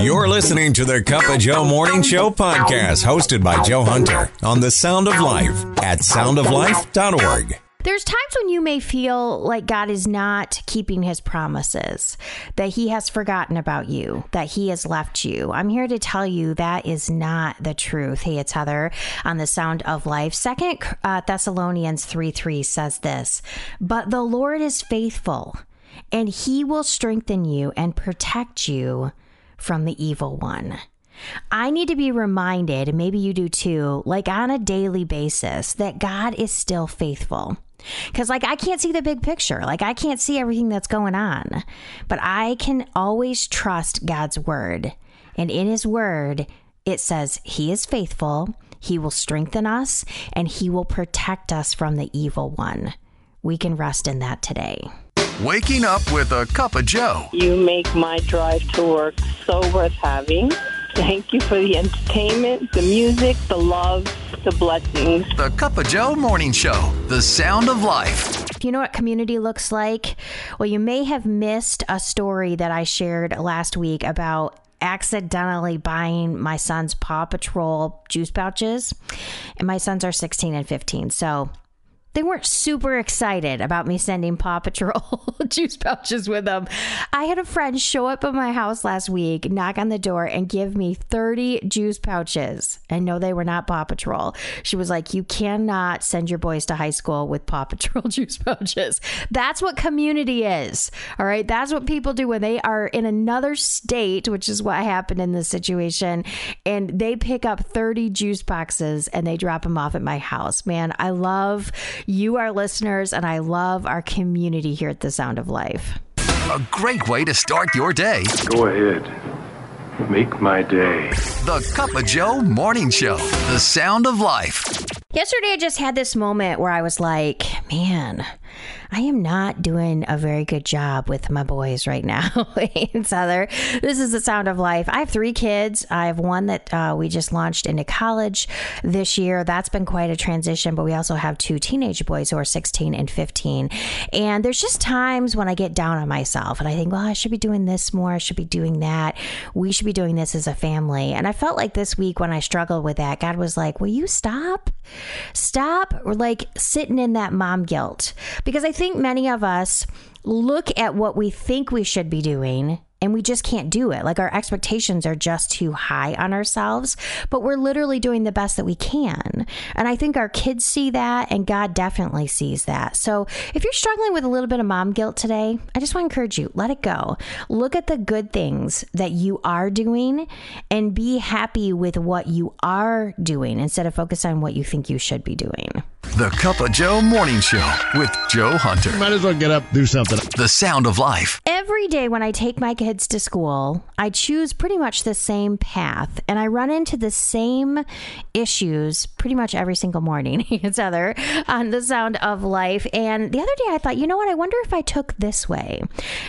You're listening to the Cup of Joe Morning Show podcast, hosted by Joe Hunter on the Sound of Life at soundoflife.org. There's times when you may feel like God is not keeping his promises, that he has forgotten about you, that he has left you. I'm here to tell you that is not the truth. Hey, it's Heather on the Sound of Life. Second uh, Thessalonians 3 3 says this, but the Lord is faithful and he will strengthen you and protect you from the evil one. I need to be reminded, and maybe you do too, like on a daily basis, that God is still faithful. Because, like, I can't see the big picture. Like, I can't see everything that's going on. But I can always trust God's word. And in his word, it says, He is faithful, He will strengthen us, and He will protect us from the evil one. We can rest in that today. Waking up with a cup of Joe. You make my drive to work so worth having. Thank you for the entertainment, the music, the love, the blessings. The Cup of Joe Morning Show, the sound of life. Do you know what community looks like? Well, you may have missed a story that I shared last week about accidentally buying my son's Paw Patrol juice pouches. And my sons are 16 and 15. So they weren't super excited about me sending Paw Patrol juice pouches with them. I had a friend show up at my house last week, knock on the door, and give me 30 juice pouches. And no, they were not Paw Patrol. She was like, You cannot send your boys to high school with Paw Patrol juice pouches. That's what community is. All right. That's what people do when they are in another state, which is what happened in this situation. And they pick up 30 juice boxes and they drop them off at my house. Man, I love you, our listeners, and I love our community here at The Sound of Life. A great way to start your day. Go ahead. Make my day. The Cup of Joe Morning Show, the sound of life. Yesterday, I just had this moment where I was like, man, I am not doing a very good job with my boys right now in Southern. This is the sound of life. I have three kids. I have one that uh, we just launched into college this year. That's been quite a transition, but we also have two teenage boys who are 16 and 15. And there's just times when I get down on myself and I think, well, I should be doing this more. I should be doing that. We should be doing this as a family. And I felt like this week when I struggled with that, God was like, will you stop? Stop like sitting in that mom guilt. Because I think many of us look at what we think we should be doing and we just can't do it. Like our expectations are just too high on ourselves, but we're literally doing the best that we can. And I think our kids see that, and God definitely sees that. So if you're struggling with a little bit of mom guilt today, I just want to encourage you let it go. Look at the good things that you are doing and be happy with what you are doing instead of focus on what you think you should be doing. The Cup of Joe Morning Show with Joe Hunter. Might as well get up, do something. The sound of life. Every day when I take my kids to school, I choose pretty much the same path and I run into the same issues pretty much every single morning. it's Heather on the sound of life. And the other day I thought, you know what? I wonder if I took this way.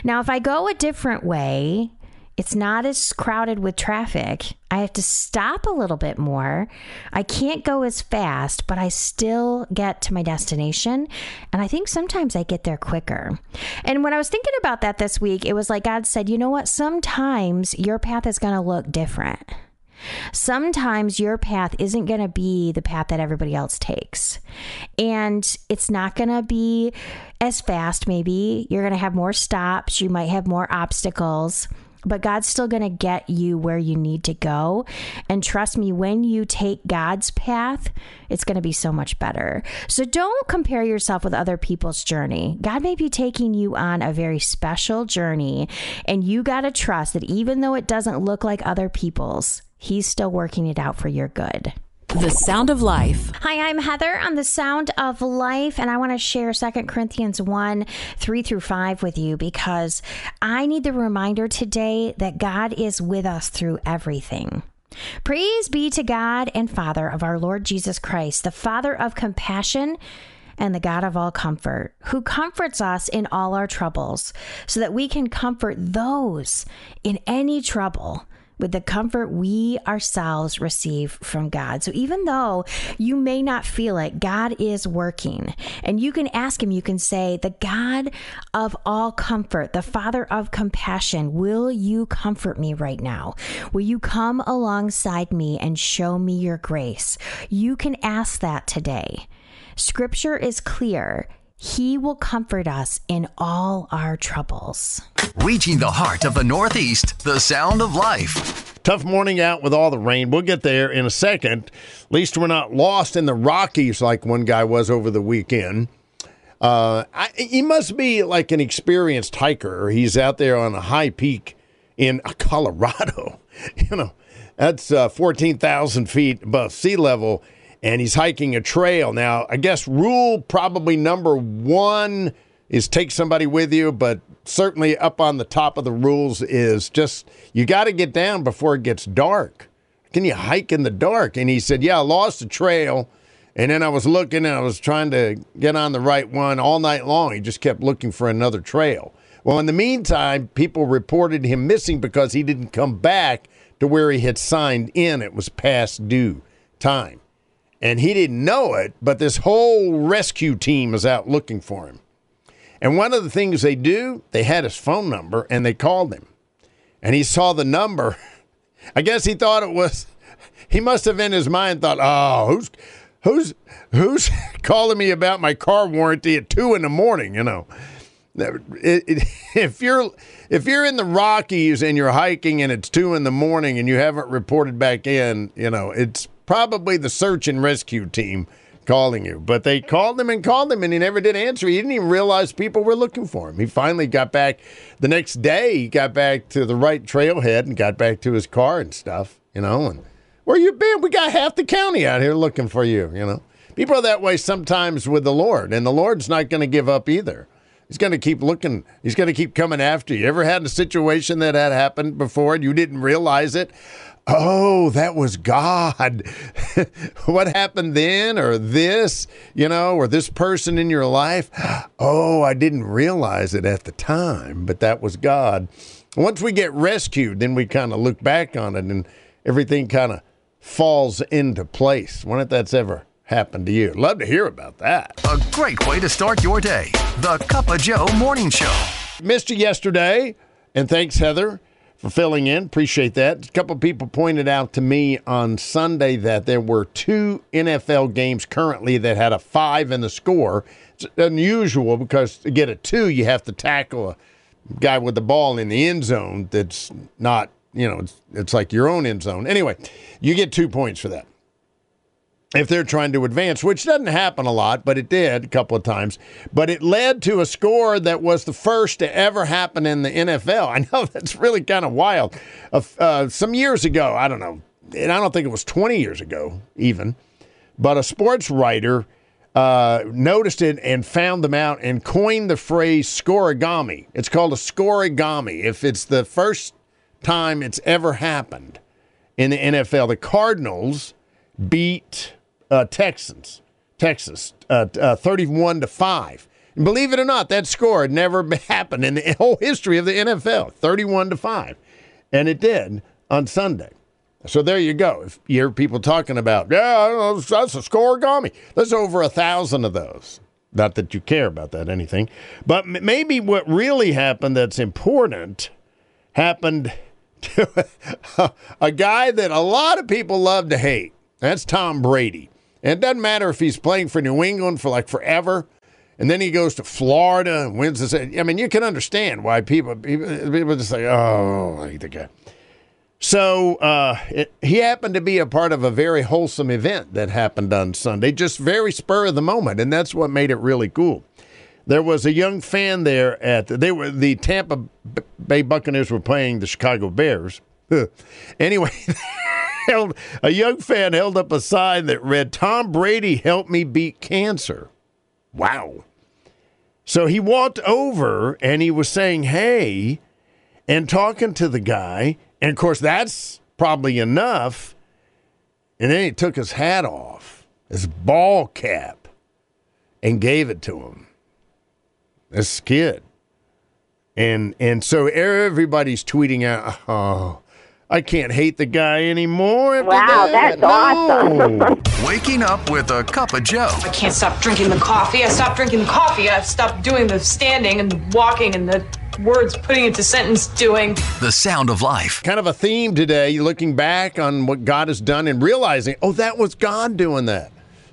Now, if I go a different way, it's not as crowded with traffic. I have to stop a little bit more. I can't go as fast, but I still get to my destination. And I think sometimes I get there quicker. And when I was thinking about that this week, it was like God said, you know what? Sometimes your path is going to look different. Sometimes your path isn't going to be the path that everybody else takes. And it's not going to be as fast, maybe. You're going to have more stops. You might have more obstacles but God's still going to get you where you need to go. And trust me, when you take God's path, it's going to be so much better. So don't compare yourself with other people's journey. God may be taking you on a very special journey, and you got to trust that even though it doesn't look like other people's, He's still working it out for your good. The Sound of Life. Hi, I'm Heather on The Sound of Life, and I want to share 2 Corinthians 1 3 through 5 with you because I need the reminder today that God is with us through everything. Praise be to God and Father of our Lord Jesus Christ, the Father of compassion and the God of all comfort, who comforts us in all our troubles, so that we can comfort those in any trouble with the comfort we ourselves receive from God. So even though you may not feel it, God is working. And you can ask Him, you can say, The God of all comfort, the Father of compassion, will you comfort me right now? Will you come alongside me and show me your grace? You can ask that today. Scripture is clear. He will comfort us in all our troubles. Reaching the heart of the Northeast, the sound of life. Tough morning out with all the rain. We'll get there in a second. At least we're not lost in the Rockies like one guy was over the weekend. Uh, I, he must be like an experienced hiker. He's out there on a high peak in Colorado. You know, that's uh, 14,000 feet above sea level, and he's hiking a trail. Now, I guess rule probably number one is take somebody with you, but certainly up on the top of the rules is just you got to get down before it gets dark. Can you hike in the dark? And he said, Yeah, I lost the trail. And then I was looking and I was trying to get on the right one all night long. He just kept looking for another trail. Well, in the meantime, people reported him missing because he didn't come back to where he had signed in. It was past due time. And he didn't know it, but this whole rescue team is out looking for him. And one of the things they do, they had his phone number and they called him. And he saw the number. I guess he thought it was, he must have in his mind thought, oh, who's, who's, who's calling me about my car warranty at two in the morning, you know? If you're if you're in the Rockies and you're hiking and it's two in the morning and you haven't reported back in, you know it's probably the search and rescue team calling you. But they called him and called him and he never did answer. He didn't even realize people were looking for him. He finally got back the next day. He got back to the right trailhead and got back to his car and stuff. You know, and where you been? We got half the county out here looking for you. You know, people are that way sometimes with the Lord, and the Lord's not going to give up either. He's going to keep looking. He's going to keep coming after you. Ever had a situation that had happened before and you didn't realize it? Oh, that was God. what happened then, or this, you know, or this person in your life? Oh, I didn't realize it at the time, but that was God. Once we get rescued, then we kind of look back on it and everything kind of falls into place. Wonder if that's ever happened to you. Love to hear about that. A great way to start your day. The Cup of Joe Morning Show. Missed you yesterday, and thanks, Heather, for filling in. Appreciate that. A couple people pointed out to me on Sunday that there were two NFL games currently that had a five in the score. It's unusual because to get a two, you have to tackle a guy with the ball in the end zone that's not, you know, it's, it's like your own end zone. Anyway, you get two points for that if they're trying to advance, which doesn't happen a lot, but it did a couple of times. But it led to a score that was the first to ever happen in the NFL. I know that's really kind of wild. Uh, uh, some years ago, I don't know, and I don't think it was 20 years ago even, but a sports writer uh, noticed it and found them out and coined the phrase scorigami. It's called a scorigami. If it's the first time it's ever happened in the NFL, the Cardinals beat uh, Texans, Texas, uh, uh, 31 to 5. And believe it or not, that score had never happened in the whole history of the NFL, 31 to 5. And it did on Sunday. So there you go. If you hear people talking about, yeah, that's a scorigami, there's over a thousand of those. Not that you care about that anything, but maybe what really happened that's important happened to a guy that a lot of people love to hate. That's Tom Brady. And it doesn't matter if he's playing for New England for like forever, and then he goes to Florida and wins the. I mean, you can understand why people people, people just say, "Oh, I hate the guy." So uh, it, he happened to be a part of a very wholesome event that happened on Sunday, just very spur of the moment, and that's what made it really cool. There was a young fan there at they were the Tampa Bay Buccaneers were playing the Chicago Bears. anyway. held a young fan held up a sign that read, "Tom Brady helped me beat cancer." Wow. So he walked over and he was saying, "Hey," and talking to the guy, and of course that's probably enough. And then he took his hat off, his ball cap, and gave it to him. This kid. And and so everybody's tweeting out, oh, I can't hate the guy anymore. Wow, that. that's awesome. Waking up with a cup of Joe. I can't stop drinking the coffee. I stopped drinking the coffee. I've stopped doing the standing and the walking and the words putting into sentence doing. The sound of life. kind of a theme today, looking back on what God has done and realizing, oh, that was God doing that.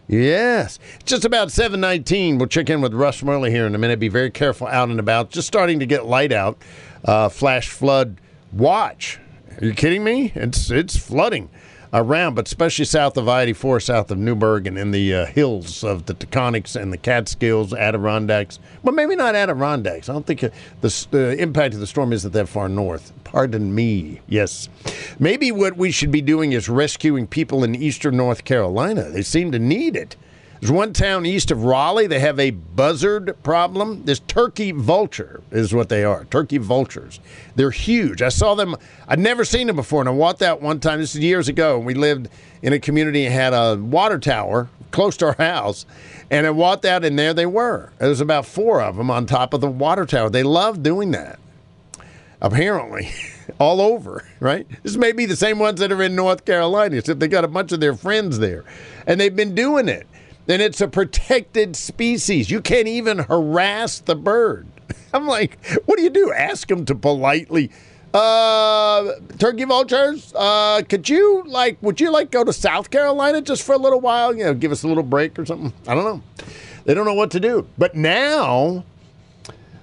Yes. Just about 719. We'll check in with Russ Murley here in a minute. Be very careful out and about. Just starting to get light out. Uh, flash flood watch. Are you kidding me? It's it's flooding around, but especially south of I-84, south of Newburgh, and in the uh, hills of the Taconics and the Catskills, Adirondacks. Well, maybe not Adirondacks. I don't think uh, the the impact of the storm isn't that far north. Pardon me. Yes. Maybe what we should be doing is rescuing people in eastern North Carolina. They seem to need it. There's one town east of Raleigh. They have a buzzard problem. This turkey vulture is what they are. Turkey vultures. They're huge. I saw them. I'd never seen them before, and I walked out one time. This is years ago. We lived in a community and had a water tower close to our house. And I walked out, and there they were. There was about four of them on top of the water tower. They love doing that apparently all over right this may be the same ones that are in north carolina except they got a bunch of their friends there and they've been doing it and it's a protected species. You can't even harass the bird. I'm like what do you do? Ask them to politely uh turkey vultures uh could you like would you like go to south carolina just for a little while? You know give us a little break or something? I don't know. They don't know what to do. But now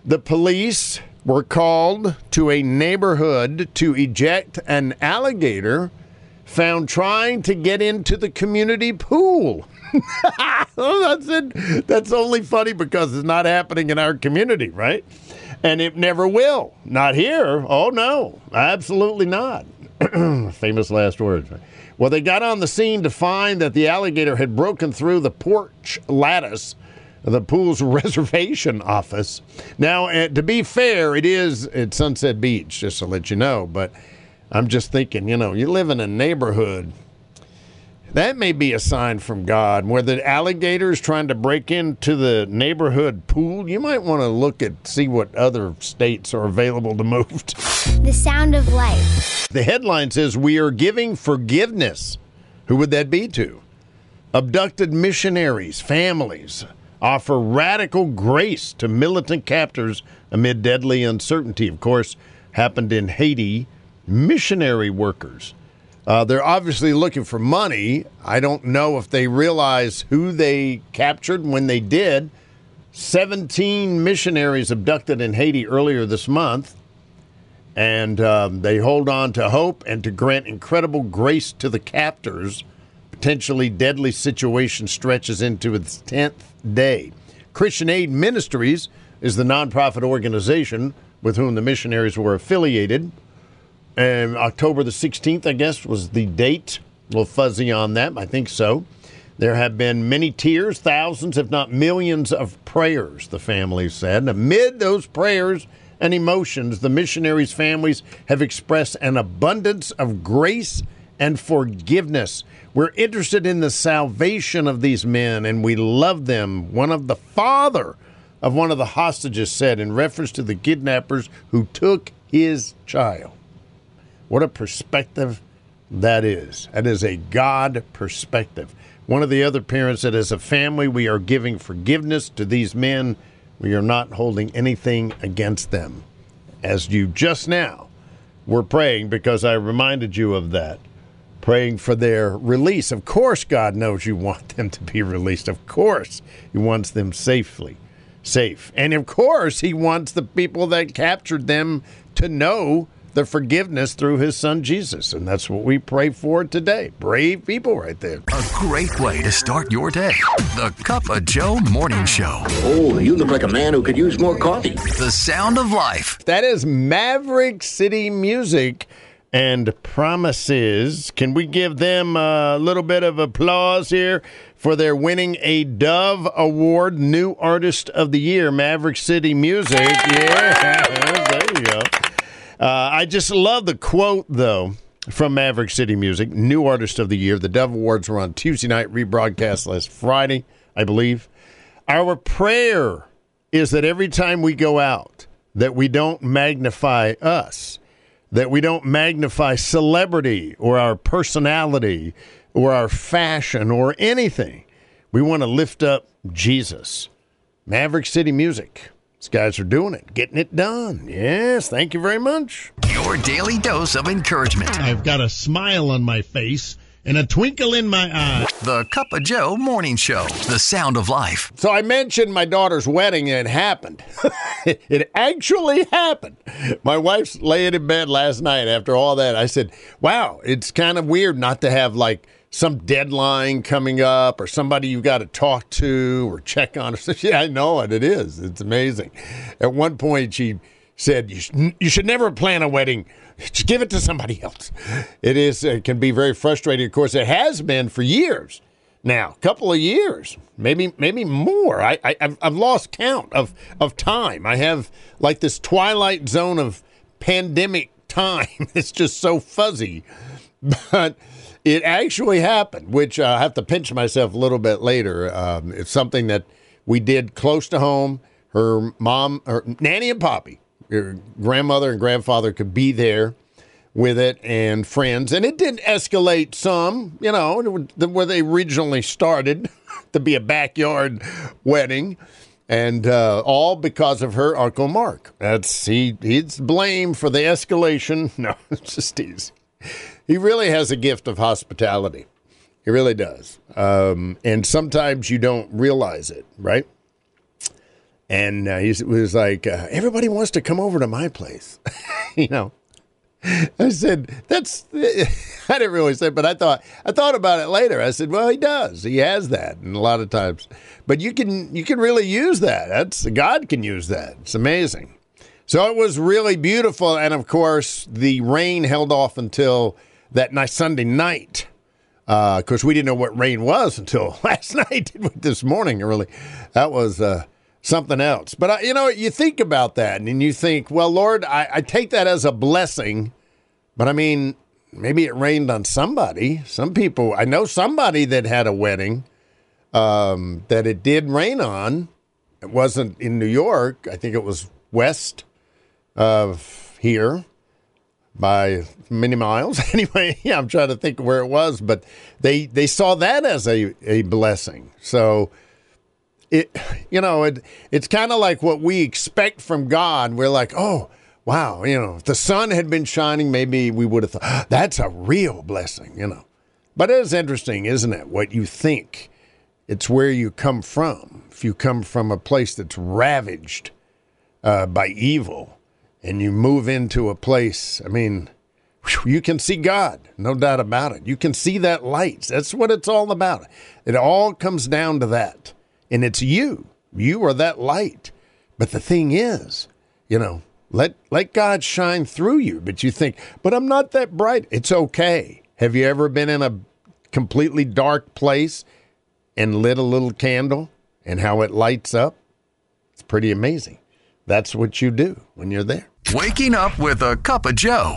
the police were called to a neighborhood to eject an alligator found trying to get into the community pool. That's it. That's only funny because it's not happening in our community, right? And it never will. Not here. Oh, no. Absolutely not. Famous last words. Well, they got on the scene to find that the alligator had broken through the porch lattice the pool's reservation office. Now, uh, to be fair, it is at Sunset Beach, just to let you know, but I'm just thinking, you know, you live in a neighborhood. That may be a sign from God where the alligator is trying to break into the neighborhood pool. You might want to look at see what other states are available to move to. The sound of life. The headline says, We are giving forgiveness. Who would that be to? Abducted missionaries, families offer radical grace to militant captors amid deadly uncertainty. Of course, happened in Haiti. Missionary workers. Uh, they're obviously looking for money. I don't know if they realize who they captured when they did. 17 missionaries abducted in Haiti earlier this month and um, they hold on to hope and to grant incredible grace to the captors. Potentially deadly situation stretches into its 10th day. Christian Aid Ministries is the nonprofit organization with whom the missionaries were affiliated. And October the 16th, I guess, was the date. A little fuzzy on that. I think so. There have been many tears, thousands, if not millions, of prayers, the family said. And amid those prayers and emotions, the missionaries' families have expressed an abundance of grace and forgiveness. We're interested in the salvation of these men and we love them. One of the father of one of the hostages said in reference to the kidnappers who took his child. What a perspective that is. That is a God perspective. One of the other parents said, as a family, we are giving forgiveness to these men. We are not holding anything against them. As you just now were praying, because I reminded you of that, praying for their release. Of course, God knows you want them to be released. Of course, He wants them safely, safe. And of course, He wants the people that captured them to know the forgiveness through his son Jesus. And that's what we pray for today. Brave people right there. A great way to start your day. The Cup of Joe Morning Show. Oh, you look like a man who could use more coffee. The sound of life. That is Maverick City Music and Promises. Can we give them a little bit of applause here for their winning a Dove Award, New Artist of the Year, Maverick City Music? Yeah, there you go. Uh, I just love the quote, though, from Maverick City Music, New Artist of the Year. The Dove Awards were on Tuesday night, rebroadcast last Friday, I believe. Our prayer is that every time we go out, that we don't magnify us, that we don't magnify celebrity or our personality or our fashion or anything. We want to lift up Jesus. Maverick City Music. These guys are doing it, getting it done. Yes, thank you very much. Your daily dose of encouragement. I've got a smile on my face and a twinkle in my eye. The Cup of Joe Morning Show. The sound of life. So I mentioned my daughter's wedding and it happened. it actually happened. My wife's laying in bed last night after all that. I said, wow, it's kind of weird not to have like some deadline coming up or somebody you've got to talk to or check on. Or something. yeah, I know it. It is. It's amazing. At one point, she said, you, sh- you should never plan a wedding. Just give it to somebody else. It is. It can be very frustrating. Of course, it has been for years now, a couple of years, maybe maybe more. I, I I've, I've lost count of of time. I have like this twilight zone of pandemic time. It's just so fuzzy, but it actually happened. Which uh, I have to pinch myself a little bit later. Um, it's something that we did close to home. Her mom, her nanny and poppy, her grandmother and grandfather could be there with it and friends. And it did escalate some, you know, where they originally started to be a backyard wedding. And uh, all because of her Uncle Mark. That's he. He's blamed for the escalation. No, it's just easy. He really has a gift of hospitality. He really does. Um, and sometimes you don't realize it, right? And uh, he was like, uh, everybody wants to come over to my place, you know. I said, "That's." I didn't really say, but I thought I thought about it later. I said, "Well, he does. He has that, and a lot of times, but you can you can really use that. That's God can use that. It's amazing." So it was really beautiful, and of course, the rain held off until that night Sunday night. Of uh, course, we didn't know what rain was until last night. this morning, really, that was. Uh, something else. But uh, you know, you think about that and you think, well, Lord, I, I, take that as a blessing. But I mean, maybe it rained on somebody. Some people, I know somebody that had a wedding um, that it did rain on. It wasn't in New York. I think it was west of here by many miles. anyway, yeah, I'm trying to think where it was, but they they saw that as a, a blessing. So it you know it it's kind of like what we expect from God. We're like, oh wow, you know, if the sun had been shining, maybe we would have thought ah, that's a real blessing, you know. But it is interesting, isn't it? What you think. It's where you come from. If you come from a place that's ravaged uh, by evil, and you move into a place, I mean, you can see God, no doubt about it. You can see that light. That's what it's all about. It all comes down to that and it's you. You are that light. But the thing is, you know, let let God shine through you. But you think, but I'm not that bright. It's okay. Have you ever been in a completely dark place and lit a little candle and how it lights up? It's pretty amazing. That's what you do when you're there. Waking up with a cup of Joe.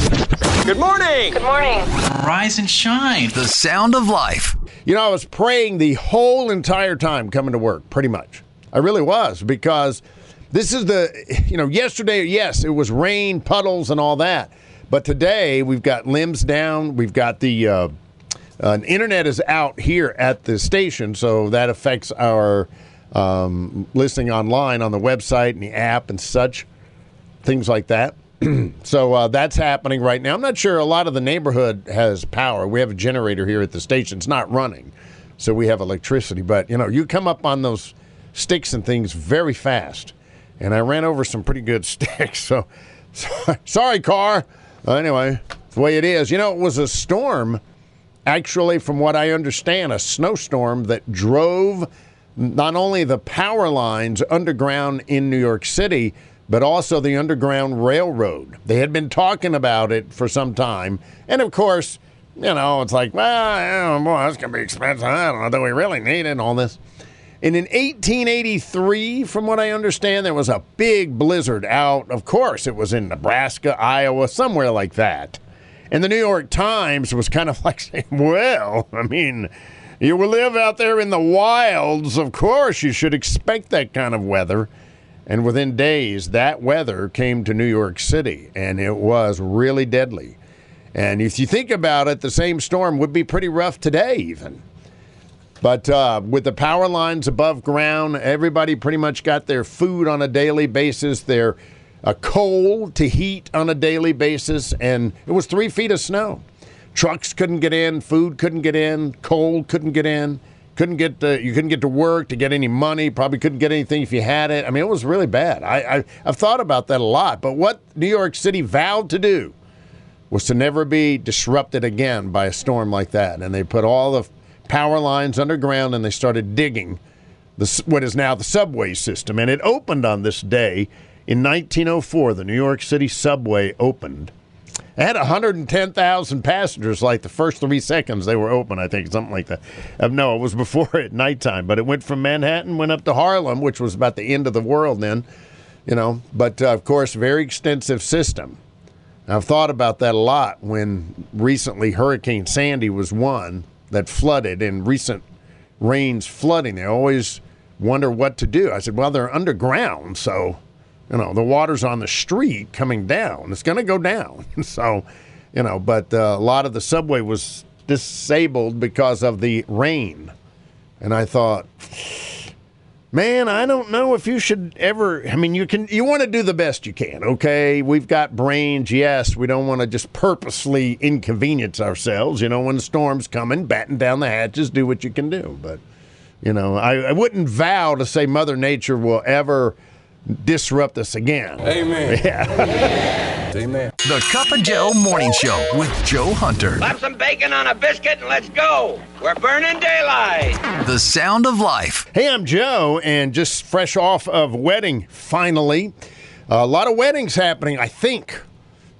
Good morning. Good morning. Rise and shine. The sound of life. You know, I was praying the whole entire time coming to work, pretty much. I really was because this is the, you know, yesterday, yes, it was rain, puddles, and all that. But today we've got limbs down. We've got the uh, uh, internet is out here at the station, so that affects our um, listening online on the website and the app and such, things like that. so uh, that's happening right now. I'm not sure a lot of the neighborhood has power. We have a generator here at the station. It's not running, so we have electricity. But you know, you come up on those sticks and things very fast, and I ran over some pretty good sticks. So, so sorry, car. Uh, anyway, the way it is. You know, it was a storm. Actually, from what I understand, a snowstorm that drove not only the power lines underground in New York City but also the Underground Railroad. They had been talking about it for some time. And of course, you know, it's like, well, boy, that's going to be expensive. I don't know. Do we really need it and all this? And in 1883, from what I understand, there was a big blizzard out. Of course, it was in Nebraska, Iowa, somewhere like that. And the New York Times was kind of like saying, well, I mean, you will live out there in the wilds. Of course, you should expect that kind of weather. And within days, that weather came to New York City, and it was really deadly. And if you think about it, the same storm would be pretty rough today, even. But uh, with the power lines above ground, everybody pretty much got their food on a daily basis, their uh, coal to heat on a daily basis, and it was three feet of snow. Trucks couldn't get in, food couldn't get in, coal couldn't get in, couldn't get to, you couldn't get to work to get any money. Probably couldn't get anything if you had it. I mean, it was really bad. I, I I've thought about that a lot. But what New York City vowed to do was to never be disrupted again by a storm like that, and they put all the power lines underground and they started digging the, what is now the subway system. And it opened on this day in 1904. The New York City subway opened. Had 110,000 passengers like the first three seconds they were open, I think, something like that. Uh, no, it was before at nighttime, but it went from Manhattan, went up to Harlem, which was about the end of the world then, you know. But uh, of course, very extensive system. I've thought about that a lot when recently Hurricane Sandy was one that flooded and recent rains flooding. They always wonder what to do. I said, well, they're underground, so you know the water's on the street coming down. It's going to go down. so, you know, but uh, a lot of the subway was disabled because of the rain, and I thought. Man, I don't know if you should ever. I mean, you can. You want to do the best you can. Okay, we've got brains. Yes, we don't want to just purposely inconvenience ourselves. You know, when the storm's coming, batten down the hatches, do what you can do. But you know, I, I wouldn't vow to say Mother Nature will ever disrupt us again. Amen. Yeah. Amen. The Cup of Joe Morning Show with Joe Hunter. Slap some bacon on a biscuit and let's go. We're burning daylight. The sound of life. Hey, I'm Joe, and just fresh off of wedding, finally. a lot of weddings happening, I think,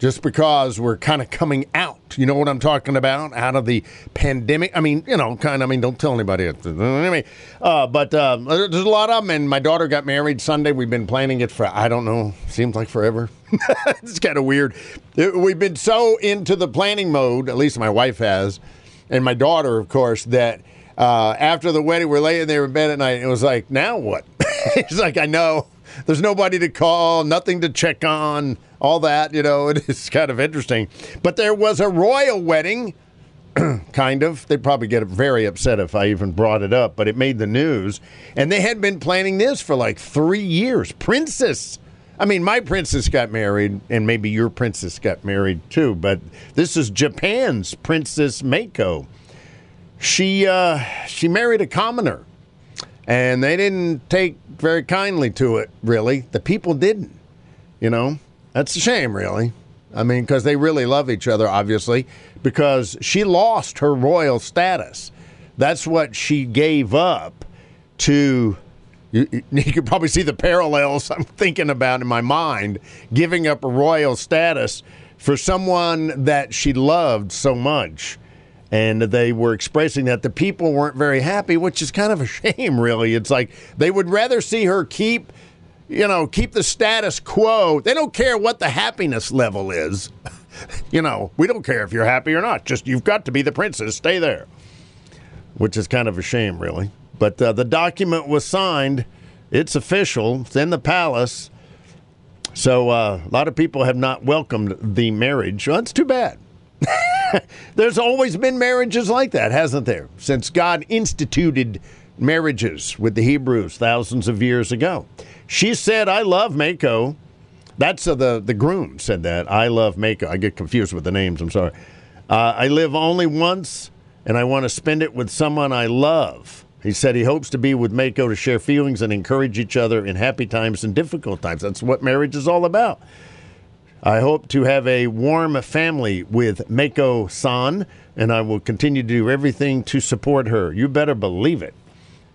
just because we're kind of coming out. You know what I'm talking about? Out of the pandemic. I mean, you know, kind of, I mean, don't tell anybody. Anyway, uh, but uh, there's a lot of them, and my daughter got married Sunday. We've been planning it for, I don't know, seems like forever. it's kind of weird. It- we've been so into the planning mode, at least my wife has, and my daughter, of course, that uh, after the wedding, we're laying there in bed at night, and it was like, now what? it's like, I know. There's nobody to call, nothing to check on, all that, you know, it is kind of interesting. But there was a royal wedding, kind of. They'd probably get very upset if I even brought it up, but it made the news. And they had been planning this for like three years. Princess. I mean, my princess got married, and maybe your princess got married too, but this is Japan's Princess Mako. She uh, she married a commoner and they didn't take very kindly to it really the people didn't you know that's a shame really. I mean because they really love each other obviously because she lost her royal status. That's what she gave up to you, you could probably see the parallels i'm thinking about in my mind giving up royal status for someone that she loved so much. And they were expressing that the people weren't very happy, which is kind of a shame, really. It's like they would rather see her keep, you know, keep the status quo. They don't care what the happiness level is. you know, we don't care if you're happy or not. Just you've got to be the princess. Stay there, which is kind of a shame, really. But uh, the document was signed. It's official. It's in the palace. So uh, a lot of people have not welcomed the marriage. Well, that's too bad. There's always been marriages like that, hasn't there? Since God instituted marriages with the Hebrews thousands of years ago. She said, I love Mako. That's uh, the, the groom said that. I love Mako. I get confused with the names. I'm sorry. Uh, I live only once, and I want to spend it with someone I love. He said he hopes to be with Mako to share feelings and encourage each other in happy times and difficult times. That's what marriage is all about. I hope to have a warm family with Mako san, and I will continue to do everything to support her. You better believe it.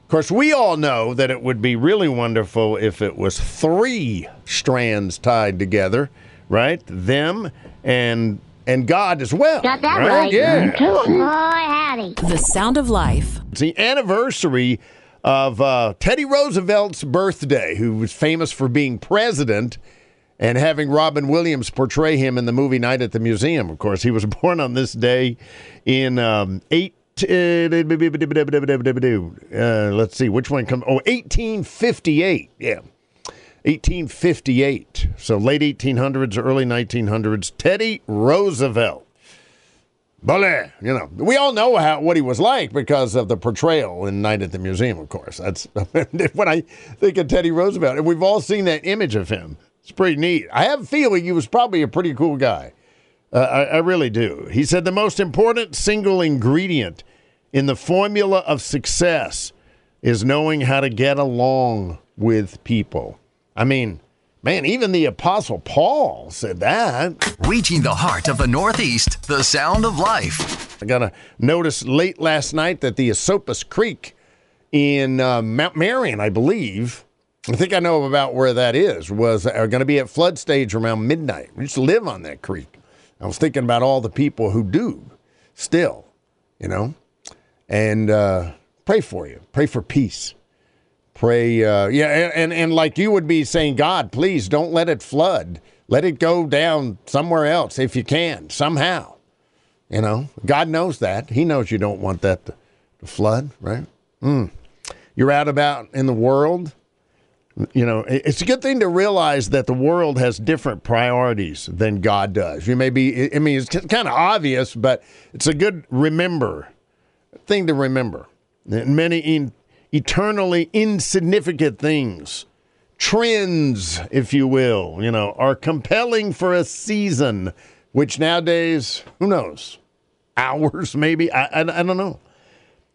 Of course, we all know that it would be really wonderful if it was three strands tied together, right? Them and and God as well. Got that right. Yeah. Boy, howdy. The Sound of Life. It's the anniversary of uh, Teddy Roosevelt's birthday, who was famous for being president and having Robin Williams portray him in the movie Night at the Museum. Of course, he was born on this day in um, eight. Uh, let's see which one comes. Oh, 1858. Yeah. 1858. So late 1800s, early 1900s. Teddy Roosevelt. Bully, you know, we all know how what he was like because of the portrayal in Night at the Museum, of course. That's when I think of Teddy Roosevelt, and we've all seen that image of him. It's pretty neat. I have a feeling he was probably a pretty cool guy. Uh, I, I really do. He said the most important single ingredient in the formula of success is knowing how to get along with people. I mean, man, even the Apostle Paul said that. Reaching the heart of the Northeast, the sound of life. I got to notice late last night that the Esopus Creek in uh, Mount Marion, I believe, I think I know about where that is, was uh, going to be at flood stage around midnight. We used to live on that creek. I was thinking about all the people who do still, you know, and uh, pray for you. Pray for peace. Pray, uh, yeah, and, and, like you would be saying, God, please don't let it flood. Let it go down somewhere else if you can, somehow. You know, God knows that. He knows you don't want that to, to flood, right? Mm. You're out about in the world. You know, it's a good thing to realize that the world has different priorities than God does. You may be, I mean, it's kind of obvious, but it's a good remember thing to remember. that Many in, eternally insignificant things, trends, if you will, you know, are compelling for a season, which nowadays, who knows, hours maybe, I, I, I don't know.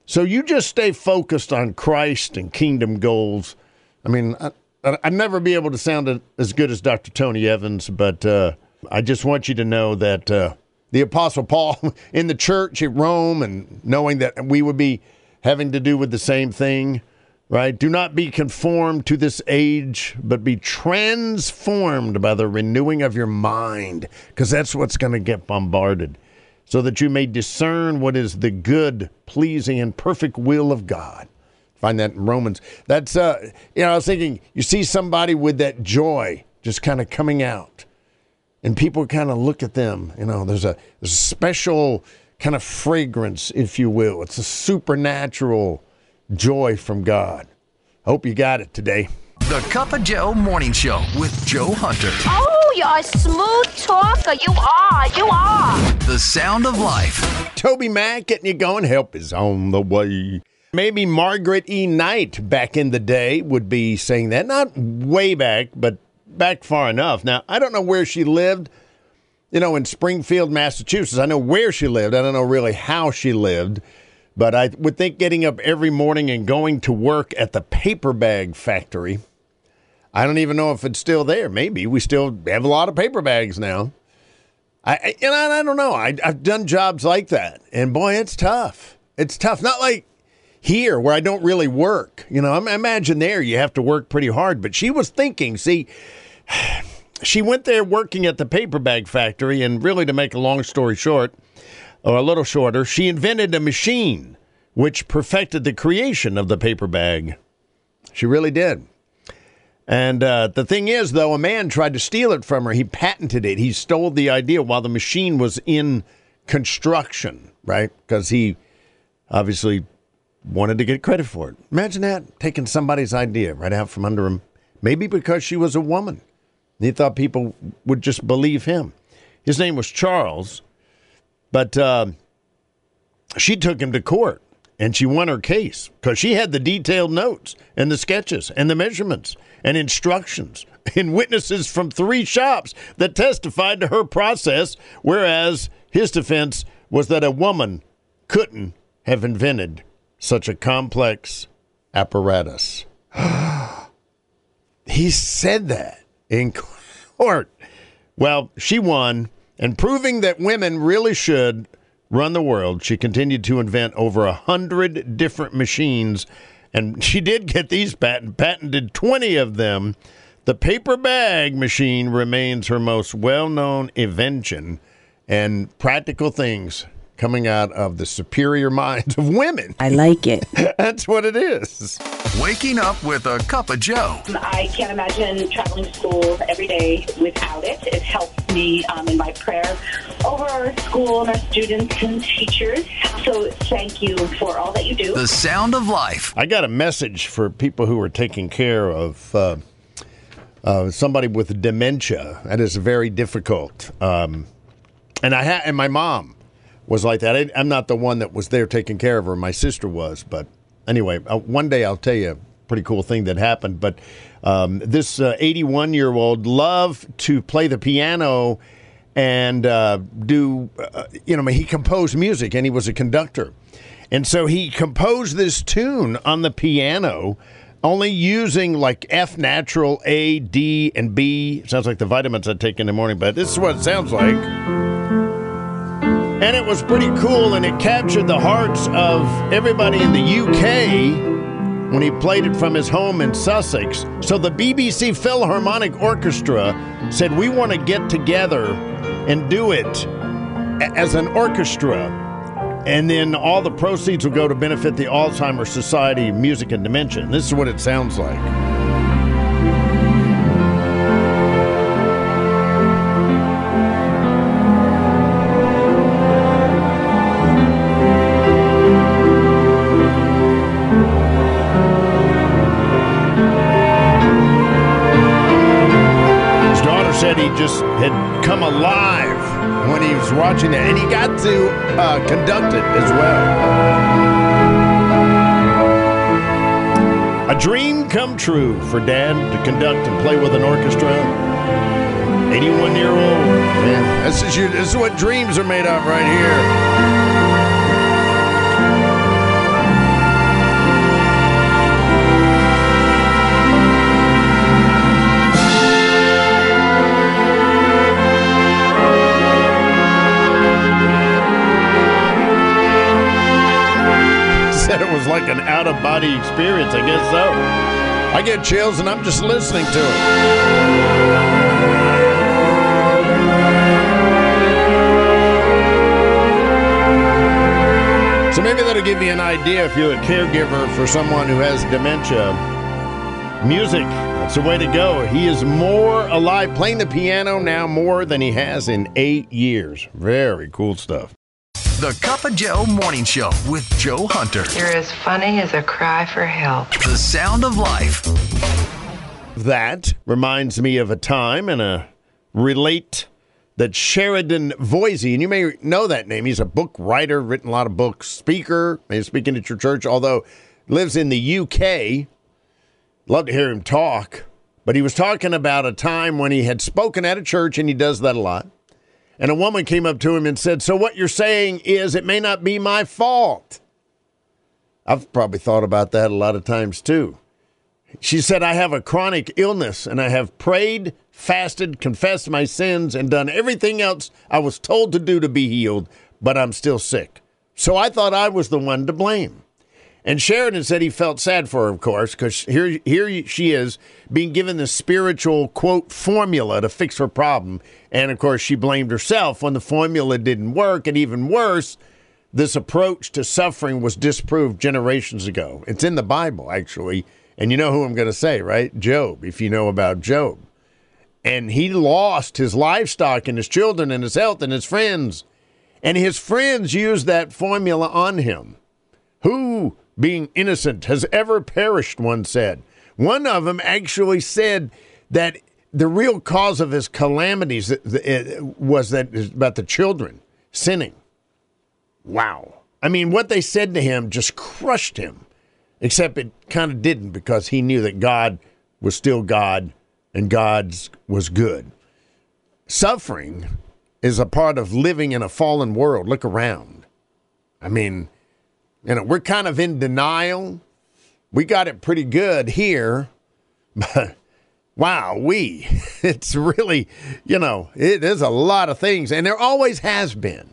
So you just stay focused on Christ and kingdom goals. I mean, I, I'd never be able to sound as good as Dr. Tony Evans, but uh, I just want you to know that uh, the Apostle Paul in the church at Rome and knowing that we would be having to do with the same thing, right? Do not be conformed to this age, but be transformed by the renewing of your mind, because that's what's going to get bombarded, so that you may discern what is the good, pleasing, and perfect will of God. Find that in Romans. That's, uh, you know, I was thinking, you see somebody with that joy just kind of coming out, and people kind of look at them. You know, there's a, there's a special kind of fragrance, if you will. It's a supernatural joy from God. Hope you got it today. The Cup of Joe Morning Show with Joe Hunter. Oh, you're a smooth talker. You are. You are. The sound of life. Toby Mac getting you going. Help is on the way. Maybe Margaret E. Knight back in the day would be saying that. Not way back, but back far enough. Now, I don't know where she lived you know, in Springfield, Massachusetts. I know where she lived. I don't know really how she lived, but I would think getting up every morning and going to work at the paper bag factory. I don't even know if it's still there. Maybe we still have a lot of paper bags now. I and I, I don't know. I, I've done jobs like that, and boy, it's tough. It's tough. Not like here where I don't really work. You know, I imagine there you have to work pretty hard. But she was thinking, see she went there working at the paper bag factory, and really, to make a long story short, or a little shorter, she invented a machine which perfected the creation of the paper bag. She really did. And uh, the thing is, though, a man tried to steal it from her. He patented it. He stole the idea while the machine was in construction, right? Because he obviously wanted to get credit for it. Imagine that, taking somebody's idea right out from under him. Maybe because she was a woman. He thought people would just believe him. His name was Charles, but uh, she took him to court and she won her case because she had the detailed notes and the sketches and the measurements and instructions and witnesses from three shops that testified to her process, whereas his defense was that a woman couldn't have invented such a complex apparatus. he said that in court. Well, she won, and proving that women really should run the world, she continued to invent over a hundred different machines, and she did get these patent patented twenty of them. The paper bag machine remains her most well-known invention, and practical things coming out of the superior minds of women. I like it. That's what it is. Waking up with a cup of Joe. I can't imagine traveling to school every day without it. It helps me um, in my prayer over our school and our students and teachers. So thank you for all that you do. The sound of life. I got a message for people who are taking care of. Uh, uh, somebody with dementia. That is very difficult. Um, and I had, and my mom was like that. I, I'm not the one that was there taking care of her. My sister was, but anyway, uh, one day I'll tell you a pretty cool thing that happened. But um, this 81 year old loved to play the piano and uh, do, uh, you know, he composed music and he was a conductor. And so he composed this tune on the piano, only using like F natural, A, D, and B. Sounds like the vitamins I take in the morning, but this is what it sounds like. And it was pretty cool, and it captured the hearts of everybody in the UK when he played it from his home in Sussex. So the BBC Philharmonic Orchestra said, We want to get together and do it as an orchestra. And then all the proceeds will go to benefit the Alzheimer's Society Music and Dementia. This is what it sounds like. He just had come alive when he was watching that, and he got to uh, conduct it as well. A dream come true for Dad to conduct and play with an orchestra. 81 year old. Man, this is, this is what dreams are made of right here. Like an out of body experience. I guess so. I get chills and I'm just listening to it. So maybe that'll give you an idea if you're a caregiver for someone who has dementia. Music, that's the way to go. He is more alive playing the piano now more than he has in eight years. Very cool stuff. The Cup of Joe Morning Show with Joe Hunter. You're as funny as a cry for help. The sound of life. That reminds me of a time and a relate that Sheridan Voysey, and you may know that name. He's a book writer, written a lot of books, speaker, maybe speaking at your church, although lives in the UK. Love to hear him talk. But he was talking about a time when he had spoken at a church, and he does that a lot. And a woman came up to him and said, So what you're saying is it may not be my fault. I've probably thought about that a lot of times too. She said, I have a chronic illness and I have prayed, fasted, confessed my sins, and done everything else I was told to do to be healed, but I'm still sick. So I thought I was the one to blame. And Sheridan said he felt sad for her, of course, because here, here she is being given the spiritual, quote, formula to fix her problem. And of course, she blamed herself when the formula didn't work. And even worse, this approach to suffering was disproved generations ago. It's in the Bible, actually. And you know who I'm going to say, right? Job, if you know about Job. And he lost his livestock and his children and his health and his friends. And his friends used that formula on him. Who, being innocent, has ever perished, one said. One of them actually said that the real cause of his calamities uh, uh, was that was about the children sinning. Wow. I mean, what they said to him just crushed him, except it kind of didn't because he knew that God was still God and God's was good. Suffering is a part of living in a fallen world. Look around. I mean, you know, we're kind of in denial. We got it pretty good here, but wow, we, it's really, you know, it is a lot of things, and there always has been.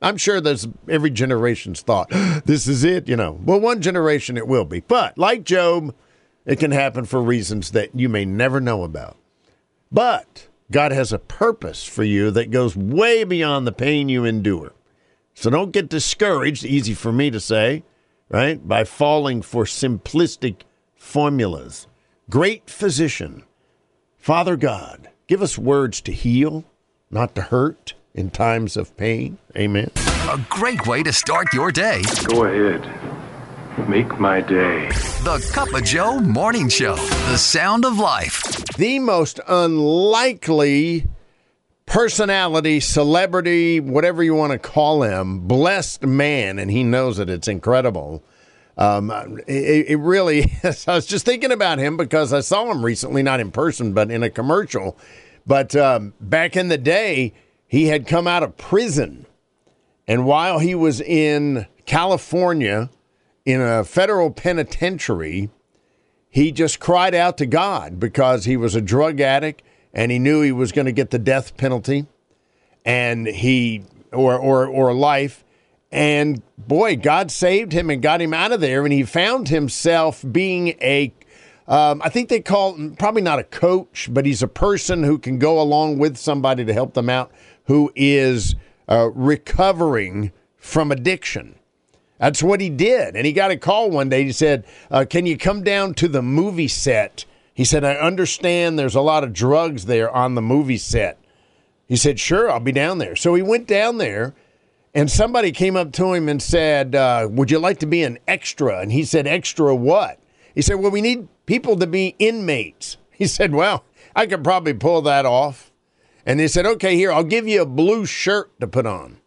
I'm sure there's every generation's thought, this is it, you know. Well, one generation it will be. But like Job, it can happen for reasons that you may never know about. But God has a purpose for you that goes way beyond the pain you endure. So don't get discouraged, easy for me to say, right, by falling for simplistic formulas. Great physician, Father God, give us words to heal, not to hurt in times of pain. Amen. A great way to start your day. Go ahead. Make my day. The Cup of Joe Morning Show. The sound of life. the most unlikely personality, celebrity, whatever you want to call him, blessed man, and he knows it. It's incredible. Um, it, it really is. I was just thinking about him because I saw him recently, not in person, but in a commercial. But um, back in the day, he had come out of prison. And while he was in California in a federal penitentiary, he just cried out to God because he was a drug addict and he knew he was going to get the death penalty and he or or or life and boy God saved him and got him out of there and he found himself being a um, I think they call probably not a coach, but he's a person who can go along with somebody to help them out who is uh, recovering from addiction. That's what he did. And he got a call one day. He said, uh, Can you come down to the movie set? He said, I understand there's a lot of drugs there on the movie set. He said, Sure, I'll be down there. So he went down there, and somebody came up to him and said, uh, Would you like to be an extra? And he said, Extra what? He said, Well, we need people to be inmates. He said, Well, I could probably pull that off. And they said, Okay, here, I'll give you a blue shirt to put on.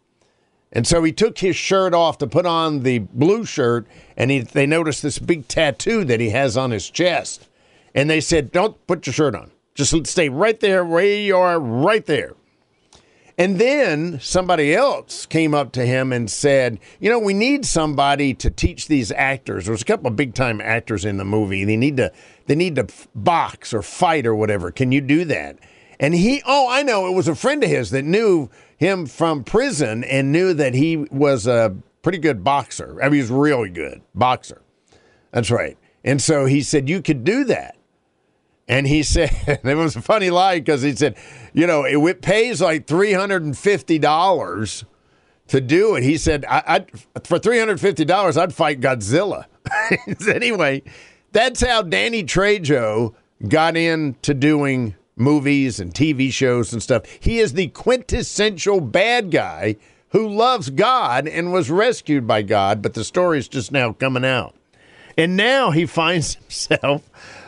And so he took his shirt off to put on the blue shirt, and he, they noticed this big tattoo that he has on his chest. And they said, Don't put your shirt on. Just stay right there where you are, right there. And then somebody else came up to him and said, You know, we need somebody to teach these actors. There's a couple of big time actors in the movie. They need to they need to box or fight or whatever. Can you do that? And he, oh, I know, it was a friend of his that knew him from prison and knew that he was a pretty good boxer. I mean, he was really good boxer. That's right. And so he said, You could do that. And he said, it was a funny lie because he said, You know, it, it pays like $350 to do it. He said, I, I'd, For $350, I'd fight Godzilla. anyway, that's how Danny Trejo got into doing movies and TV shows and stuff. He is the quintessential bad guy who loves God and was rescued by God, but the story is just now coming out. And now he finds himself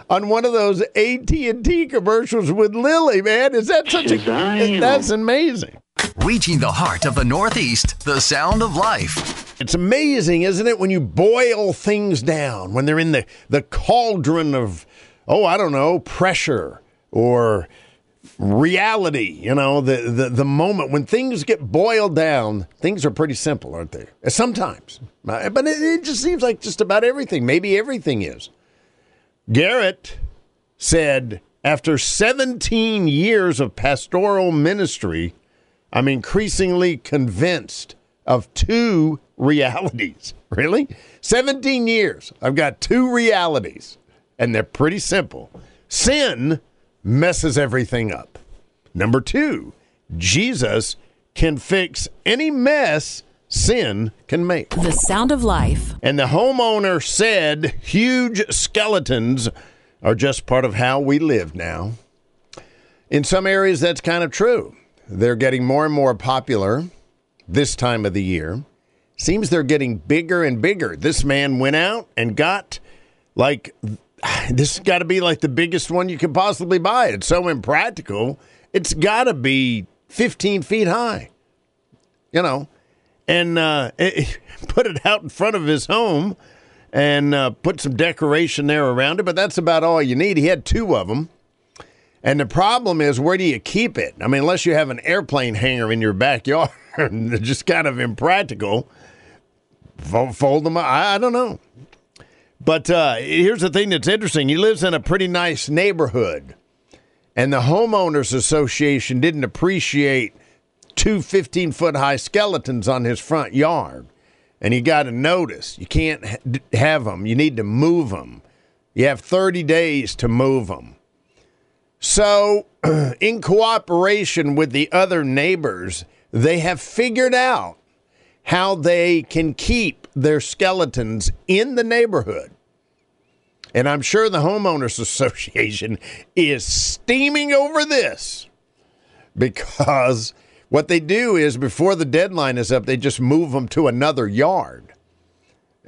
on one of those AT&T commercials with Lily, man. Is that such a That's amazing. Reaching the heart of the Northeast, the sound of life. It's amazing, isn't it, when you boil things down, when they're in the, the cauldron of, oh, I don't know, pressure or reality, you know, the, the, the moment when things get boiled down, things are pretty simple, aren't they? Sometimes. But it, it just seems like just about everything, maybe everything is. Garrett said, after 17 years of pastoral ministry, I'm increasingly convinced of two realities. Really? 17 years. I've got two realities, and they're pretty simple. Sin messes everything up. Number two, Jesus can fix any mess sin can make. The sound of life. And the homeowner said huge skeletons are just part of how we live now. In some areas, that's kind of true. They're getting more and more popular this time of the year. Seems they're getting bigger and bigger. This man went out and got like this has got to be like the biggest one you can possibly buy. It's so impractical. It's got to be 15 feet high, you know, and uh, put it out in front of his home and uh, put some decoration there around it. But that's about all you need. He had two of them. And the problem is, where do you keep it? I mean, unless you have an airplane hangar in your backyard, they're just kind of impractical. Fold them. I, I don't know. But uh, here's the thing that's interesting. He lives in a pretty nice neighborhood, and the homeowners association didn't appreciate two 15 foot high skeletons on his front yard. And you got to notice you can't have them. You need to move them. You have 30 days to move them. So, in cooperation with the other neighbors, they have figured out how they can keep their skeletons in the neighborhood. And I'm sure the Homeowners Association is steaming over this because what they do is before the deadline is up, they just move them to another yard.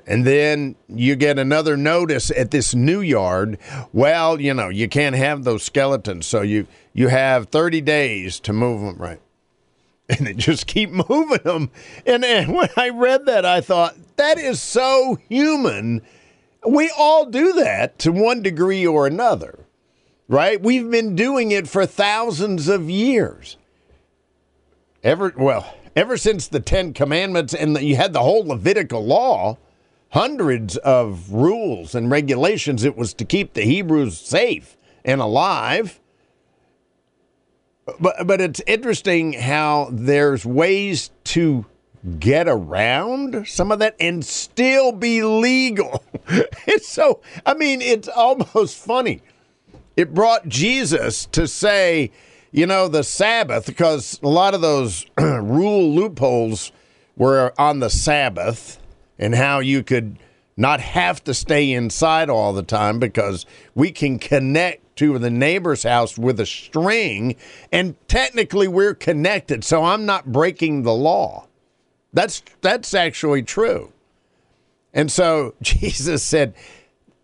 And then you get another notice at this new yard. Well, you know, you can't have those skeletons, so you you have 30 days to move them, right? And they just keep moving them. And, and when I read that, I thought that is so human. We all do that to one degree or another, right? We've been doing it for thousands of years. Ever well, ever since the Ten Commandments and the, you had the whole Levitical law, hundreds of rules and regulations. It was to keep the Hebrews safe and alive. But but it's interesting how there's ways to get around some of that and still be legal. it's so I mean it's almost funny. It brought Jesus to say, you know, the Sabbath because a lot of those rule loopholes were on the Sabbath and how you could not have to stay inside all the time because we can connect to the neighbor's house with a string and technically we're connected so I'm not breaking the law. That's that's actually true. And so Jesus said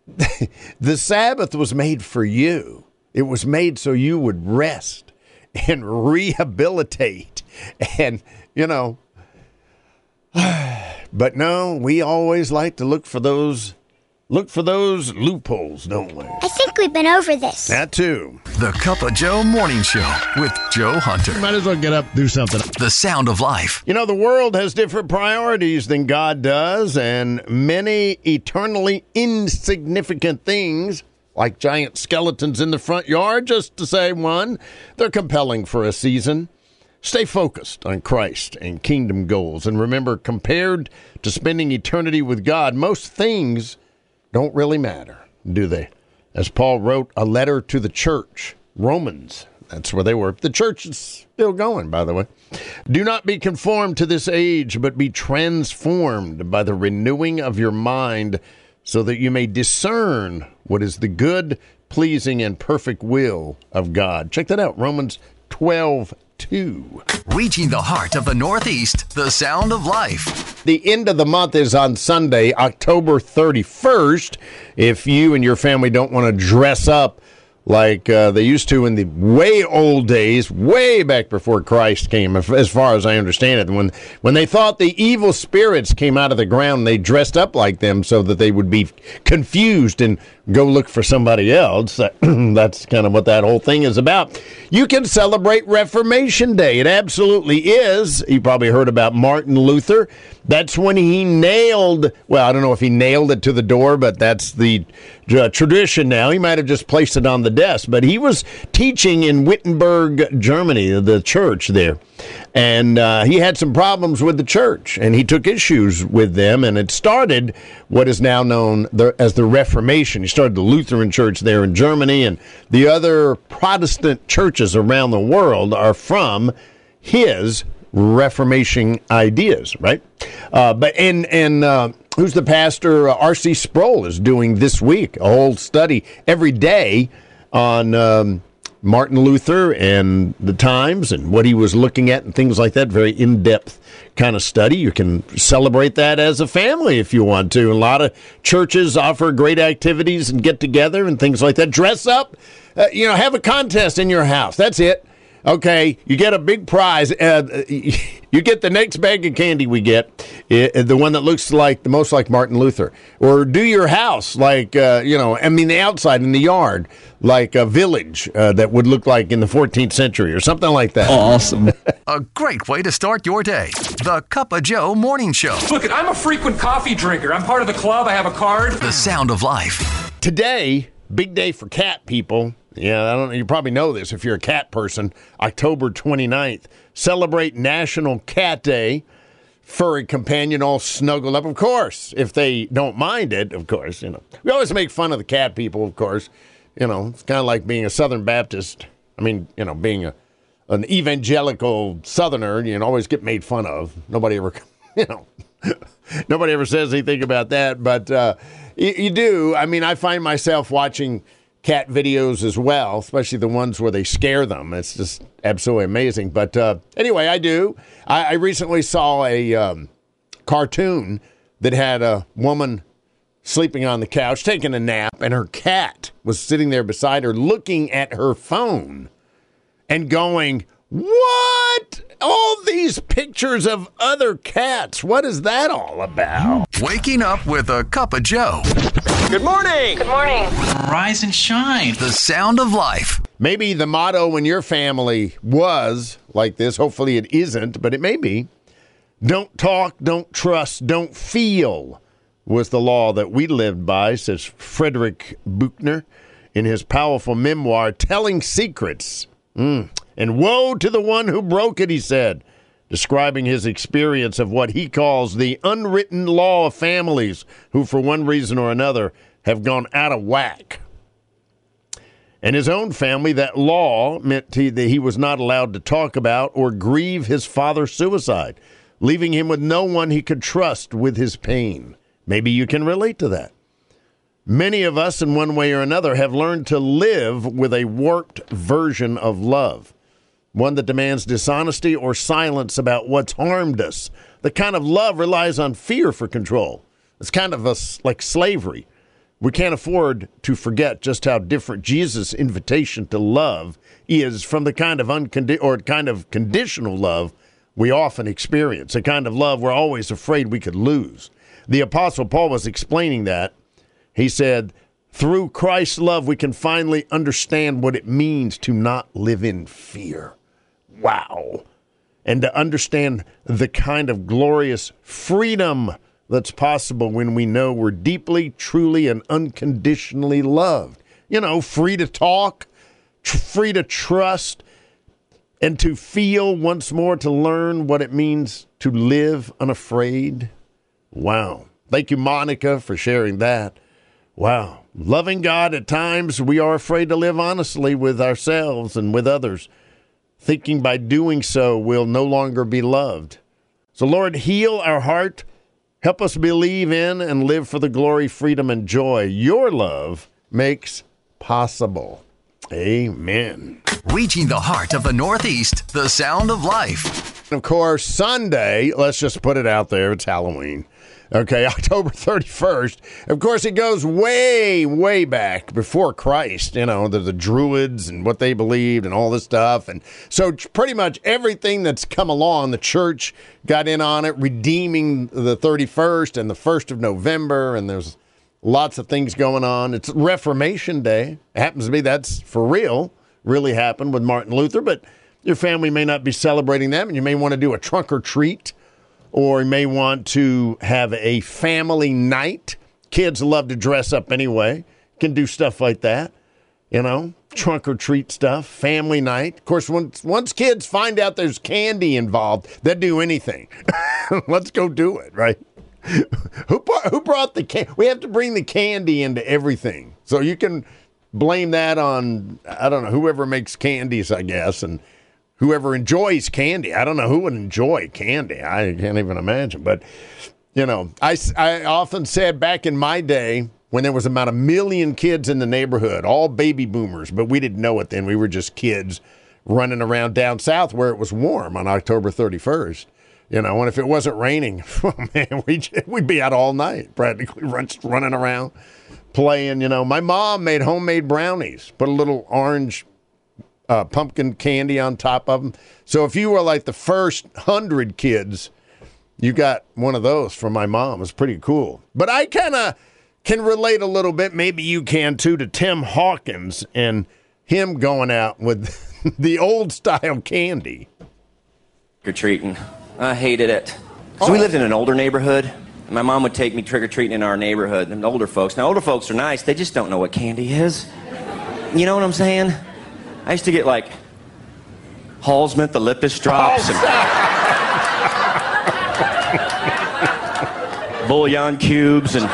the Sabbath was made for you. It was made so you would rest and rehabilitate and you know but no, we always like to look for those look for those loopholes, don't we? I think we've been over this. That too. The Cup of Joe Morning Show with Joe Hunter. Might as well get up, do something. The sound of life. You know, the world has different priorities than God does, and many eternally insignificant things, like giant skeletons in the front yard, just to say one, they're compelling for a season. Stay focused on Christ and kingdom goals. And remember, compared to spending eternity with God, most things don't really matter, do they? As Paul wrote a letter to the church, Romans, that's where they were. The church is still going, by the way. Do not be conformed to this age, but be transformed by the renewing of your mind, so that you may discern what is the good, pleasing, and perfect will of God. Check that out, Romans 12 2. Reaching the heart of the Northeast, the sound of life. The end of the month is on Sunday, October 31st. If you and your family don't want to dress up like uh, they used to in the way old days, way back before Christ came, as far as I understand it. When when they thought the evil spirits came out of the ground, they dressed up like them so that they would be confused and go look for somebody else. That's kind of what that whole thing is about. You can celebrate Reformation Day. It absolutely is. You probably heard about Martin Luther. That's when he nailed, well, I don't know if he nailed it to the door, but that's the uh, tradition now. He might have just placed it on the desk, but he was teaching in Wittenberg, Germany, the church there. And uh, he had some problems with the church, and he took issues with them, and it started what is now known the, as the Reformation. He started the Lutheran church there in Germany, and the other Protestant churches around the world are from his Reformation ideas, right? Uh, but and and uh, who's the pastor? Uh, R.C. Sproul is doing this week a whole study every day on um, Martin Luther and the times and what he was looking at and things like that. Very in depth kind of study. You can celebrate that as a family if you want to. A lot of churches offer great activities and get together and things like that. Dress up, uh, you know, have a contest in your house. That's it okay, you get a big prize. Uh, you get the next bag of candy we get, uh, the one that looks like the most like Martin Luther, or do your house like uh, you know, I mean the outside in the yard like a village uh, that would look like in the 14th century or something like that. Awesome. a great way to start your day. The Cup of Joe Morning Show. Look, I'm a frequent coffee drinker. I'm part of the club. I have a card. The sound of life. Today, big day for cat people. Yeah, I don't. You probably know this if you're a cat person. October 29th, celebrate National Cat Day. Furry companion all snuggled up, of course. If they don't mind it, of course. You know, we always make fun of the cat people, of course. You know, it's kind of like being a Southern Baptist. I mean, you know, being a an evangelical Southerner, you know, always get made fun of. Nobody ever, you know, nobody ever says anything about that, but uh, you, you do. I mean, I find myself watching cat videos as well, especially the ones where they scare them. It's just absolutely amazing. But uh, anyway, I do. I, I recently saw a um, cartoon that had a woman sleeping on the couch, taking a nap, and her cat was sitting there beside her looking at her phone and going, What? All these pictures of other cats. What is that all about? Waking up with a cup of Joe. Good morning. Good morning. Rise and shine. The sound of life. Maybe the motto in your family was like this. Hopefully it isn't, but it may be. Don't talk, don't trust, don't feel was the law that we lived by, says Frederick Buechner in his powerful memoir, Telling Secrets. Mm. And woe to the one who broke it, he said, describing his experience of what he calls the unwritten law of families who, for one reason or another, have gone out of whack. And his own family, that law meant he, that he was not allowed to talk about or grieve his father's suicide, leaving him with no one he could trust with his pain. Maybe you can relate to that. Many of us, in one way or another, have learned to live with a warped version of love, one that demands dishonesty or silence about what's harmed us. The kind of love relies on fear for control. It's kind of a, like slavery. We can't afford to forget just how different Jesus' invitation to love is from the kind of uncondi- or kind of conditional love we often experience, a kind of love we're always afraid we could lose. The Apostle Paul was explaining that. He said, through Christ's love, we can finally understand what it means to not live in fear. Wow. And to understand the kind of glorious freedom that's possible when we know we're deeply, truly, and unconditionally loved. You know, free to talk, tr- free to trust, and to feel once more, to learn what it means to live unafraid. Wow. Thank you, Monica, for sharing that. Wow. Loving God, at times we are afraid to live honestly with ourselves and with others, thinking by doing so we'll no longer be loved. So, Lord, heal our heart. Help us believe in and live for the glory, freedom, and joy your love makes possible. Amen. Reaching the heart of the Northeast, the sound of life. Of course, Sunday, let's just put it out there, it's Halloween. Okay, October 31st. Of course, it goes way, way back before Christ. You know, the, the Druids and what they believed and all this stuff. And so, pretty much everything that's come along, the church got in on it, redeeming the 31st and the 1st of November. And there's lots of things going on. It's Reformation Day. It happens to be that's for real, really happened with Martin Luther. But your family may not be celebrating that, and you may want to do a trunk or treat or you may want to have a family night. Kids love to dress up anyway. Can do stuff like that, you know, trunk or treat stuff, family night. Of course, once once kids find out there's candy involved, they'll do anything. Let's go do it, right? who who brought the candy? We have to bring the candy into everything, so you can blame that on I don't know whoever makes candies, I guess, and whoever enjoys candy. I don't know who would enjoy candy. I can't even imagine. But, you know, I, I often said back in my day when there was about a million kids in the neighborhood, all baby boomers, but we didn't know it then. We were just kids running around down south where it was warm on October 31st. You know, and if it wasn't raining, oh man, we'd, we'd be out all night, practically running around, playing. You know, my mom made homemade brownies, put a little orange uh, pumpkin candy on top of them. So if you were like the first hundred kids, you got one of those from my mom. It's pretty cool. But I kind of can relate a little bit. Maybe you can too to Tim Hawkins and him going out with the old style candy. Trick or treating. I hated it. So oh. we lived in an older neighborhood. My mom would take me trick or treating in our neighborhood. And older folks. Now older folks are nice. They just don't know what candy is. You know what I'm saying? I used to get like Halls Mentho-Lyptus drops and bouillon cubes and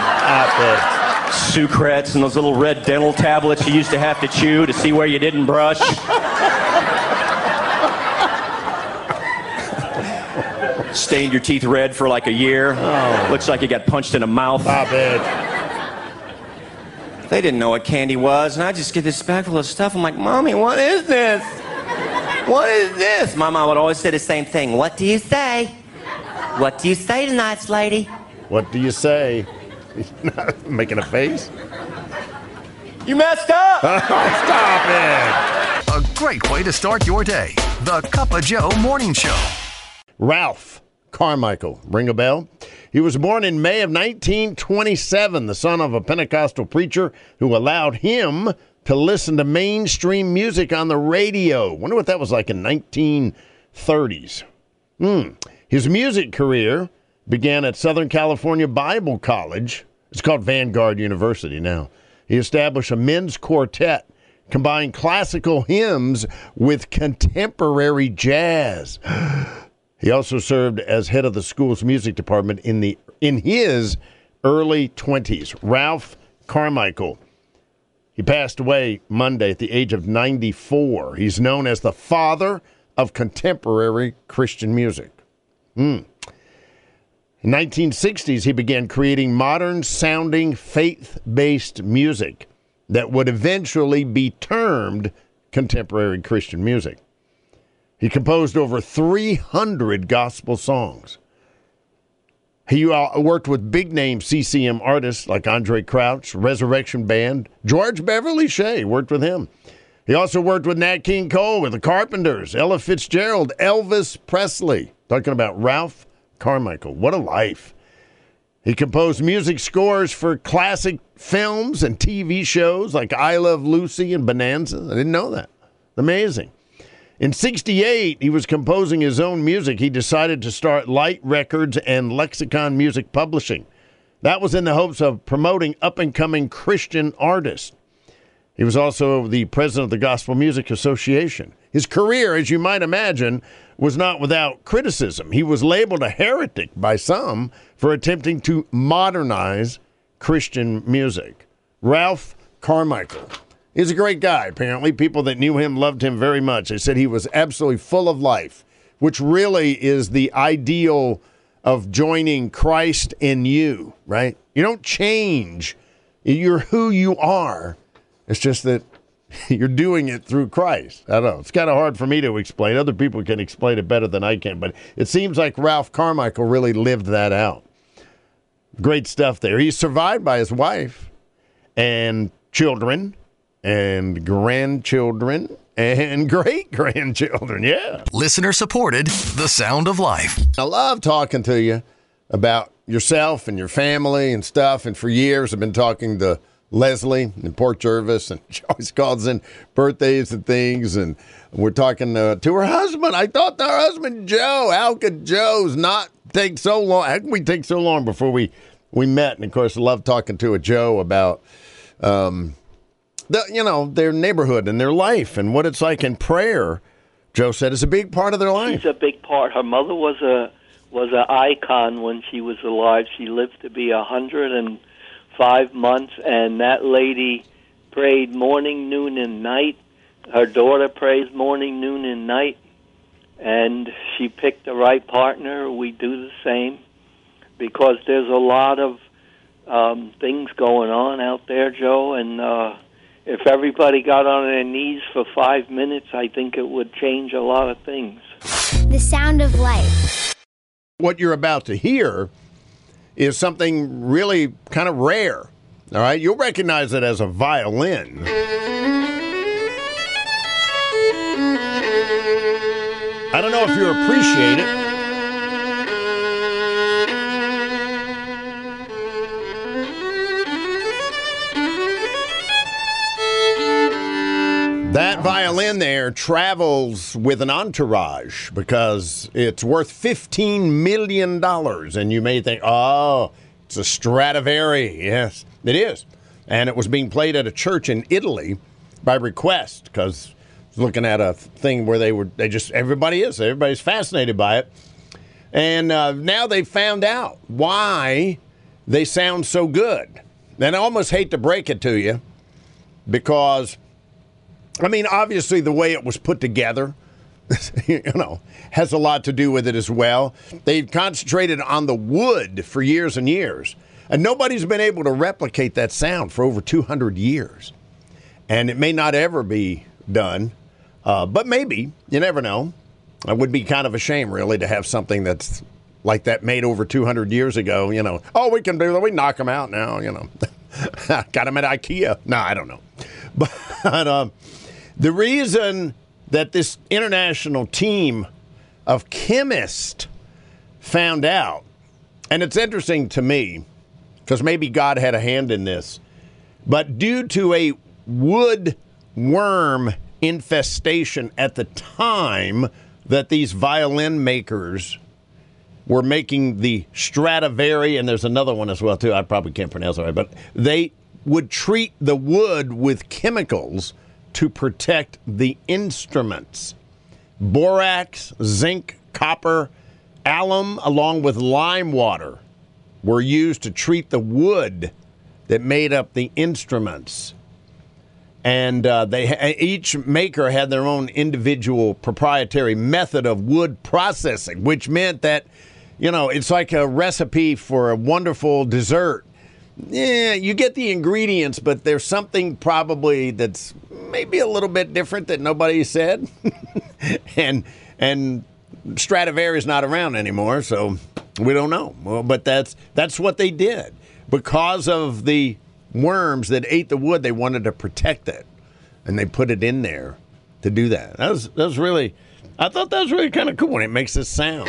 sucrets and those little red dental tablets you used to have to chew to see where you didn't brush. Stained your teeth red for like a year. Oh. Looks like you got punched in the mouth. Stop it. They didn't know what candy was, and I just get this bag full of stuff. I'm like, Mommy, what is this? What is this? My mom would always say the same thing. What do you say? What do you say tonight, nice lady? What do you say? He's not making a face. You messed up! Stop it! A great way to start your day. The Cup of Joe Morning Show. Ralph Carmichael, ring a bell? He was born in May of 1927, the son of a Pentecostal preacher who allowed him to listen to mainstream music on the radio. Wonder what that was like in 1930s. Hmm. His music career began at Southern California Bible College. It's called Vanguard University now. He established a men's quartet, combined classical hymns with contemporary jazz. He also served as head of the school's music department in the in his early 20s. Ralph Carmichael. He passed away Monday at the age of 94. He's known as the father of contemporary Christian music. Hmm. In 1960s, he began creating modern sounding faith based music that would eventually be termed contemporary Christian music. He composed over 300 gospel songs. He uh, worked with big name CCM artists like Andraé Crouch, Resurrection Band, George Beverly Shea worked with him. He also worked with Nat King Cole, with the Carpenters, Ella Fitzgerald, Elvis Presley. Talking about Ralph Carmichael. What a life. He composed music scores for classic films and TV shows like I Love Lucy and Bonanza. I didn't know that. Amazing. In 68, he was composing his own music. He decided to start Light Records and Lexicon Music Publishing. That was in the hopes of promoting up and coming Christian artists. He was also the president of the Gospel Music Association. His career, as you might imagine, was not without criticism. He was labeled a heretic by some for attempting to modernize Christian music. Ralph Carmichael He's a great guy, apparently. People that knew him loved him very much. They said he was absolutely full of life, which really is the ideal of joining Christ in you, right? You don't change, you're who you are. It's just that you're doing it through Christ. I don't know. It's kind of hard for me to explain. Other people can explain it better than I can, but it seems like Ralph Carmichael really lived that out. Great stuff there. He's survived by his wife and children and grandchildren and great grandchildren. Yeah. Listener supported The Sound of Life. I love talking to you about yourself and your family and stuff. And for years, I've been talking to Leslie in Port Jervis, and she always calls in birthdays and things. And we're talking uh, to her husband. I thought her husband, Joe, how could Joe's not take so long? How can we take so long before we, we met? And of course, I love talking to a Joe about. Um, the, you know, their neighborhood and their life and what it's like in prayer. Joe said is a big part of their life. It's a big part. Her mother was a was an icon when she was alive. She lived to be a hundred and five months, and that lady prayed morning, noon, and night. Her daughter prays morning, noon, and night, and she picked the right partner. We do the same because there's a lot of um, things going on out there, Joe, and uh, if everybody got on their knees for five minutes, I think it would change a lot of things. The sound of life. What you're about to hear is something really kind of rare. All right, you'll recognize it as a violin. I don't know if you appreciate it. That violin there travels with an entourage because it's worth $15 million. And you may think, oh, it's a Stradivari. Yes, it is. And it was being played at a church in Italy by request because looking at a thing where they were, they just, everybody is, everybody's fascinated by it. And uh, now they found out why they sound so good. And I almost hate to break it to you because I mean, obviously, the way it was put together, you know, has a lot to do with it as well. They've concentrated on the wood for years and years, and nobody's been able to replicate that sound for over 200 years. And it may not ever be done, uh, but maybe. You never know. It would be kind of a shame, really, to have something that's like that made over 200 years ago. You know, oh, we can do that. We knock them out now. You know, got them at IKEA. No, I don't know, but um, the reason that this international team of chemists found out, and it's interesting to me because maybe God had a hand in this, but due to a wood worm infestation at the time that these violin makers were making the Stradivari, and there's another one as well too. I probably can't pronounce it right, but they would treat the wood with chemicals to protect the instruments. Borax, zinc, copper, alum, along with lime water, were used to treat the wood that made up the instruments and uh, they each maker had their own individual proprietary method of wood processing, which meant that you know it's like a recipe for a wonderful dessert. Yeah, you get the ingredients, but there's something probably that's maybe a little bit different that nobody said, and and is not around anymore, so we don't know. Well, but that's that's what they did because of the worms that ate the wood. They wanted to protect it, and they put it in there to do that. That was that was really, I thought that was really kind of cool when it makes this sound.